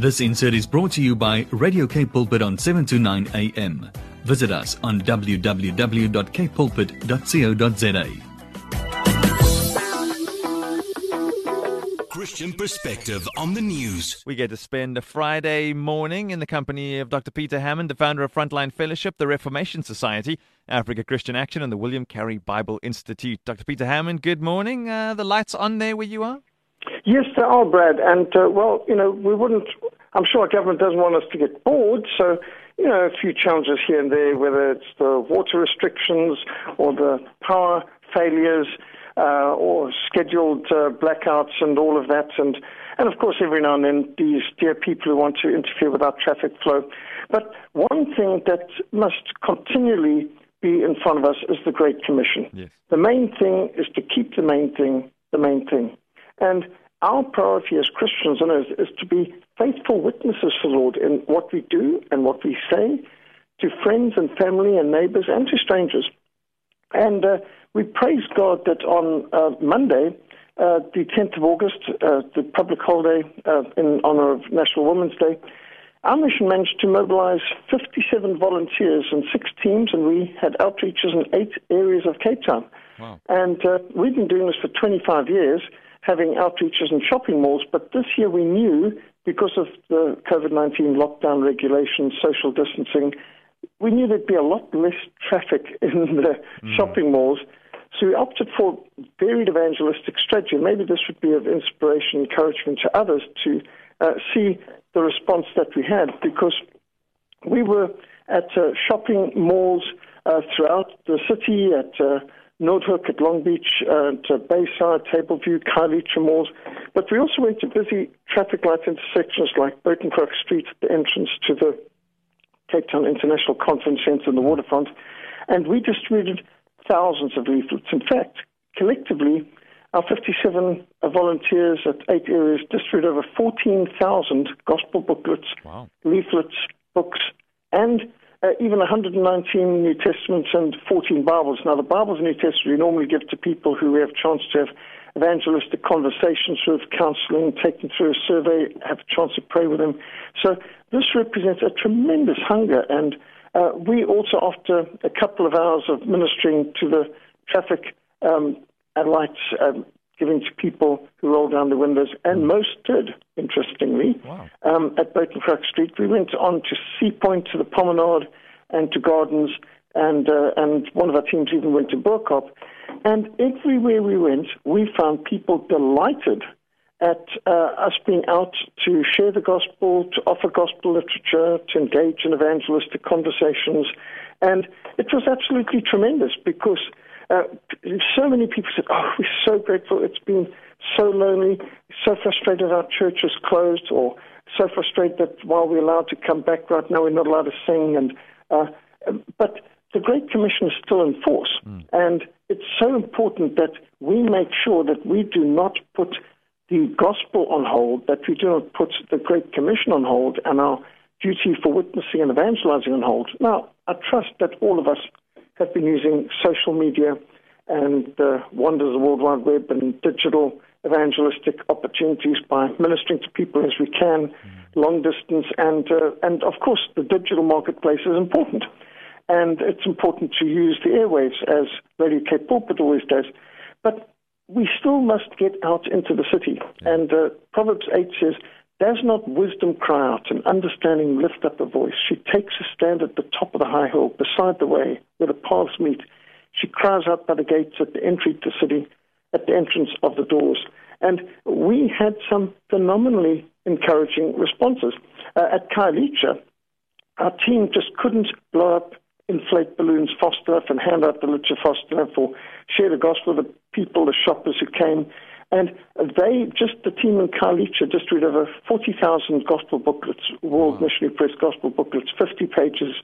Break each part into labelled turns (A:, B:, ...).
A: This insert is brought to you by Radio K Pulpit on 7 to 9 a.m. Visit us on www.kpulpit.co.za.
B: Christian perspective on the news.
C: We get to spend a Friday morning in the company of Dr. Peter Hammond, the founder of Frontline Fellowship, the Reformation Society, Africa Christian Action, and the William Carey Bible Institute. Dr. Peter Hammond, good morning. Uh, the lights on there where you are?
D: Yes, there are, Brad. And, uh, well, you know, we wouldn't, I'm sure our government doesn't want us to get bored. So, you know, a few challenges here and there, whether it's the water restrictions or the power failures uh, or scheduled uh, blackouts and all of that. And, and of course, every now and then, these dear people who want to interfere with our traffic flow. But one thing that must continually be in front of us is the Great Commission.
C: Yes.
D: The main thing is to keep the main thing the main thing. And our priority as Christians you know, is, is to be faithful witnesses for the Lord in what we do and what we say to friends and family and neighbors and to strangers. And uh, we praise God that on uh, Monday, uh, the 10th of August, uh, the public holiday uh, in honor of National Women's Day, our mission managed to mobilize 57 volunteers and six teams, and we had outreaches in eight areas of Cape Town.
C: Wow.
D: And uh, we've been doing this for 25 years having outreaches in shopping malls, but this year we knew because of the COVID 19 lockdown regulations, social distancing, we knew there'd be a lot less traffic in the mm. shopping malls. So we opted for varied evangelistic strategy. Maybe this would be of inspiration, encouragement to others to uh, see the response that we had because we were at uh, shopping malls uh, throughout the city, at uh, Noordhoek at Long Beach, uh, to Bayside, Tableview, Khayelitsha malls. But we also went to busy traffic light intersections like Buitengracht Street, at the entrance to the Cape Town International Conference Centre and the waterfront. And we distributed thousands of leaflets. In fact, collectively, our 57 volunteers at eight areas distributed over 14,000 gospel booklets,
C: wow.
D: leaflets, books, and uh, even 119 New Testaments and 14 Bibles. Now, the Bibles and New Testament we normally give to people who have a chance to have evangelistic conversations with, counseling, take them through a survey, have a chance to pray with them. So this represents a tremendous hunger. And uh, we also, after a couple of hours of ministering to the traffic um, lights, um, giving to people who rolled down the windows, and most did, interestingly.
C: Wow.
D: Um, at Buitengracht Street, we went on to Sea Point, to the Promenade, and to Gardens, and uh, and one of our teams even went to Bo-Kaap. And everywhere we went, we found people delighted at uh, us being out to share the gospel, to offer gospel literature, to engage in evangelistic conversations. And it was absolutely tremendous because uh, so many people said, "Oh, we're so grateful. It's been so lonely, so frustrated our church is closed, or so frustrated that while we're allowed to come back right now, we're not allowed to sing." And uh, but the Great Commission is still in force, mm. and it's so important that we make sure that we do not put the gospel on hold, that we do not put the Great Commission on hold, and our duty for witnessing and evangelizing on hold. Now, I trust that all of us have been using social media and the wonders of the World Wide Web and digital evangelistic opportunities by ministering to people as we can, mm. long distance, and uh, and of course the digital marketplace is important, and it's important to use the airwaves as Radio K Pulpit always does, but we still must get out into the city. And uh, Proverbs eight says, does not wisdom cry out and understanding lift up a voice? She takes a stand at the top of the high hill, beside the way where the paths meet. She cries out by the gates at the entry to the city, at the entrance of the doors. And we had some phenomenally encouraging responses. Uh, at Khayelitsha, our team just couldn't blow up inflate balloons fast enough and hand out the literature fast enough or share the gospel with the people, the shoppers who came. And they, just the team in Khayelitsha, distributed over 40,000 gospel booklets, World wow. Missionary Press gospel booklets, 50 pages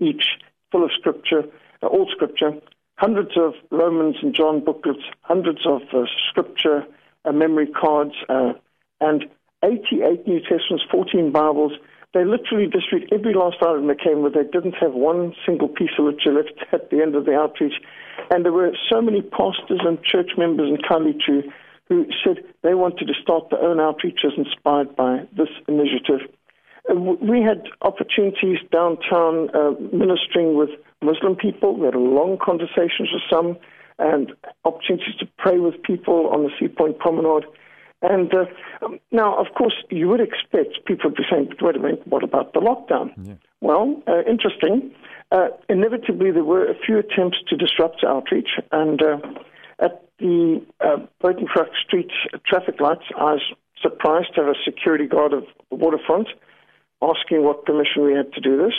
D: each, full of scripture, uh, all scripture, hundreds of Romans and John booklets, hundreds of uh, scripture uh, memory cards, uh, and 88 New Testaments, 14 Bibles. They literally distributed every last item that came with. they didn't have one single piece of literature left at the end of the outreach. And there were so many pastors and church members in Khayelitsha who said they wanted to start their own outreaches inspired by this initiative. Uh, we had opportunities downtown uh, ministering with Muslim people. We had long conversations with some and opportunities to pray with people on the Sea Point Promenade. And uh, um, now, of course, you would expect people to be saying, wait a minute, what about the lockdown? Yeah. Well, uh, interesting. Uh, inevitably, there were a few attempts to disrupt outreach. And uh, at the uh, Truck Street traffic lights, I was surprised to have a security guard of the waterfront asking what permission we had to do this.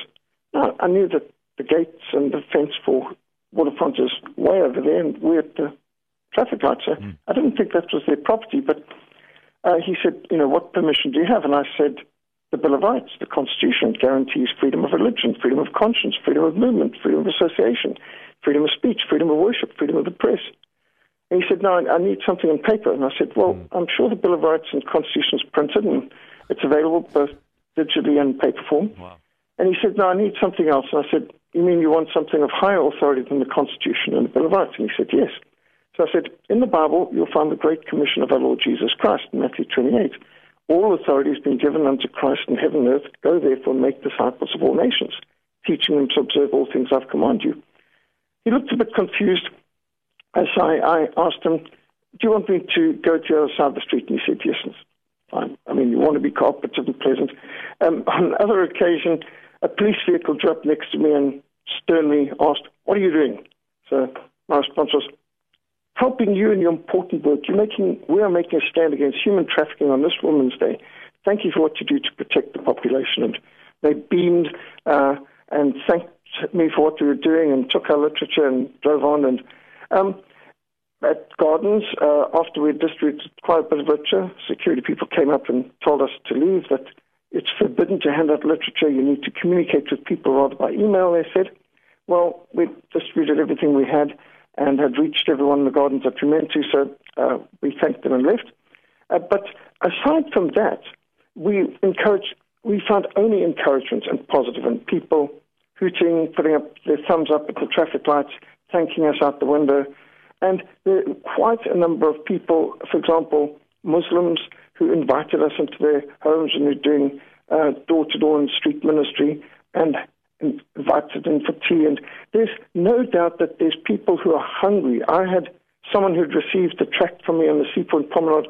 D: I knew that the gates and the fence for waterfront is way over there, and we're at the traffic lights. So mm. I didn't think that was their property, but uh, he said, you know, what permission do you have? And I said, the Bill of Rights, the Constitution guarantees freedom of religion, freedom of conscience, freedom of movement, freedom of association, freedom of speech, freedom of worship, freedom of the press. And he said, no, I need something in paper. And I said, well, mm. I'm sure the Bill of Rights and Constitution is printed and it's available both digitally and paper form. Wow. And he said, no, I need something else. And I said, you mean you want something of higher authority than the Constitution and the Bill of Rights? And he said, yes. So I said, in the Bible, you'll find the Great Commission of our Lord Jesus Christ, Matthew 28. All authority has been given unto Christ in heaven and earth. Go therefore and make disciples of all nations, teaching them to observe all things I've commanded you. He looked a bit confused as I, I asked him, Do you want me to go to the other side of the street? And he said, Yes. Fine. I mean, you want to be cooperative and pleasant. Um, on another occasion, a police vehicle drew up next to me and sternly asked, What are you doing? So my response was, helping you in your important work. You're making, we are making a stand against human trafficking on this Women's Day. Thank you for what you do to protect the population. And they beamed uh, and thanked me for what we were doing and took our literature and drove on. And um, at Gardens, uh, after we distributed quite a bit of literature, security people came up and told us to leave, that it's forbidden to hand out literature. You need to communicate with people rather by email, they said. Well, we distributed everything we had and had reached everyone in the gardens that we meant to, so uh, we thanked them and left. Uh, but aside from that, we encouraged, we found only encouragement and positive, and people hooting, putting up their thumbs up at the traffic lights, thanking us out the window. And there were quite a number of people, for example, Muslims who invited us into their homes and were doing door to door and street ministry and invited in for tea. And there's no doubt that there's people who are hungry. I had someone who'd received a tract from me on the Sea Point Promenade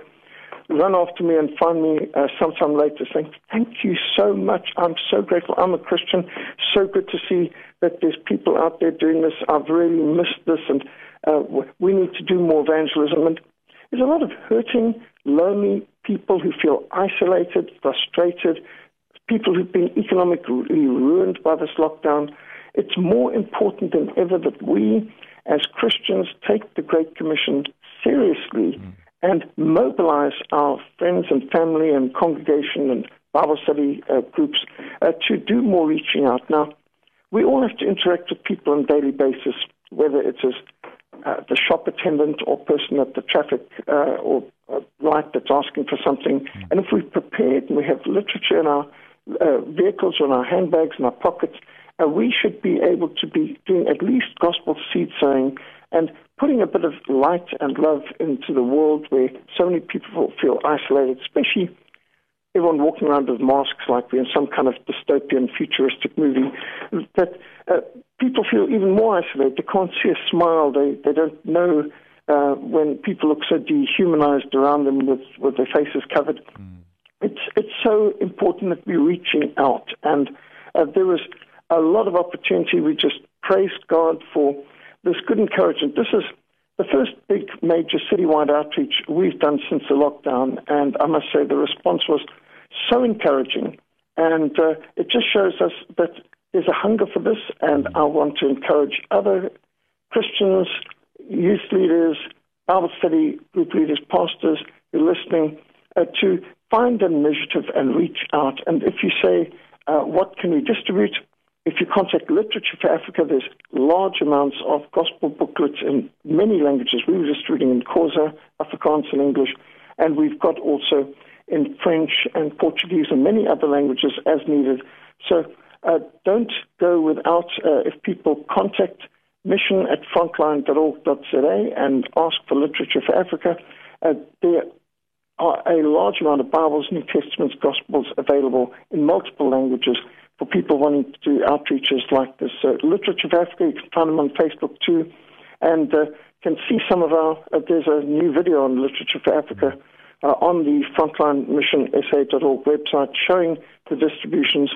D: run after me and find me uh, sometime later saying, Thank you so much. I'm so grateful. I'm a Christian. So good to see that there's people out there doing this. I've really missed this, and uh, we need to do more evangelism. And there's a lot of hurting, lonely people who feel isolated, frustrated, people who've been economically ruined by this lockdown. It's more important than ever that we, as Christians, take the Great Commission seriously mm. And mobilize our friends and family and congregation and Bible study uh, groups uh, to do more reaching out. Now, we all have to interact with people on a daily basis, whether it's as uh, the shop attendant or person at the traffic uh, or uh, light that's asking for something. Mm. And if we've prepared and we have literature in our uh, vehicles or in our handbags in our pockets, uh, we should be able to be doing at least gospel seed sowing and putting a bit of light and love into the world where so many people feel isolated, especially everyone walking around with masks like we're in some kind of dystopian futuristic movie, that uh, people feel even more isolated. They can't see a smile. They, they don't know uh, when people look so dehumanized around them with, with their faces covered. Mm. It's, it's so important that we're reaching out. And uh, there was a lot of opportunity. We just praised God for this good encouragement. This is the first big major citywide outreach we've done since the lockdown. And I must say the response was so encouraging. And uh, it just shows us that there's a hunger for this, and I want to encourage other Christians, youth leaders, Bible study group leaders, pastors who are listening uh, to find an initiative and reach out. And if you say, uh, what can we distribute? If you contact Literature for Africa, there's large amounts of gospel booklets in many languages. We were distributing in Xhosa, Afrikaans, and English. And we've got also in French and Portuguese and many other languages as needed. So uh, don't go without, uh, if people contact mission at frontline.org.za and ask for literature for Africa, uh, there are a large amount of Bibles, New Testaments, Gospels available in multiple languages for people wanting to do outreaches like this. Uh, Literature of Africa, you can find them on Facebook too, and uh, can see some of our. Uh, there's a new video on Literature for Africa uh, on the Frontline Mission SA.org website showing the distributions.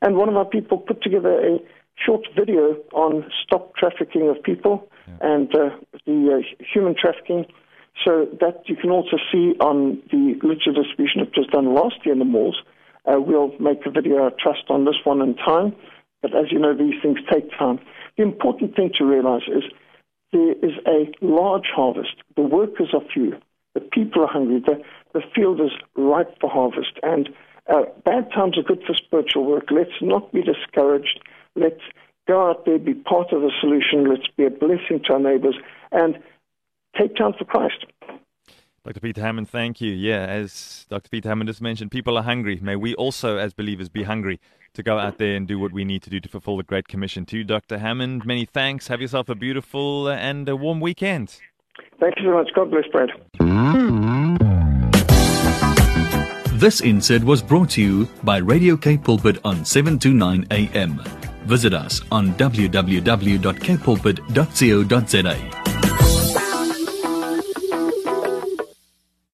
D: And one of our people put together a short video on stop trafficking of people yeah. and uh, the uh, human trafficking. So that you can also see on the literature distribution that was done last year in the malls. Uh, we'll make a video, I trust, on this one in time. But as you know, these things take time. The important thing to realize is there is a large harvest. The workers are few. The people are hungry. The, the field is ripe for harvest. And uh, bad times are good for spiritual work. Let's not be discouraged. Let's go out there, be part of the solution. Let's be a blessing to our neighbors and take time for Christ.
C: Dr. Peter Hammond, thank you. Yeah, as Dr. Peter Hammond just mentioned, people are hungry. May we also, as believers, be hungry to go out there and do what we need to do to fulfill the Great Commission. To Dr. Hammond, many thanks. Have yourself a beautiful and a warm weekend.
D: Thank you so much. God bless, Brad.
A: This insert was brought to you by Radio K Pulpit on 729 AM. Visit us on www.kpulpit.co.za.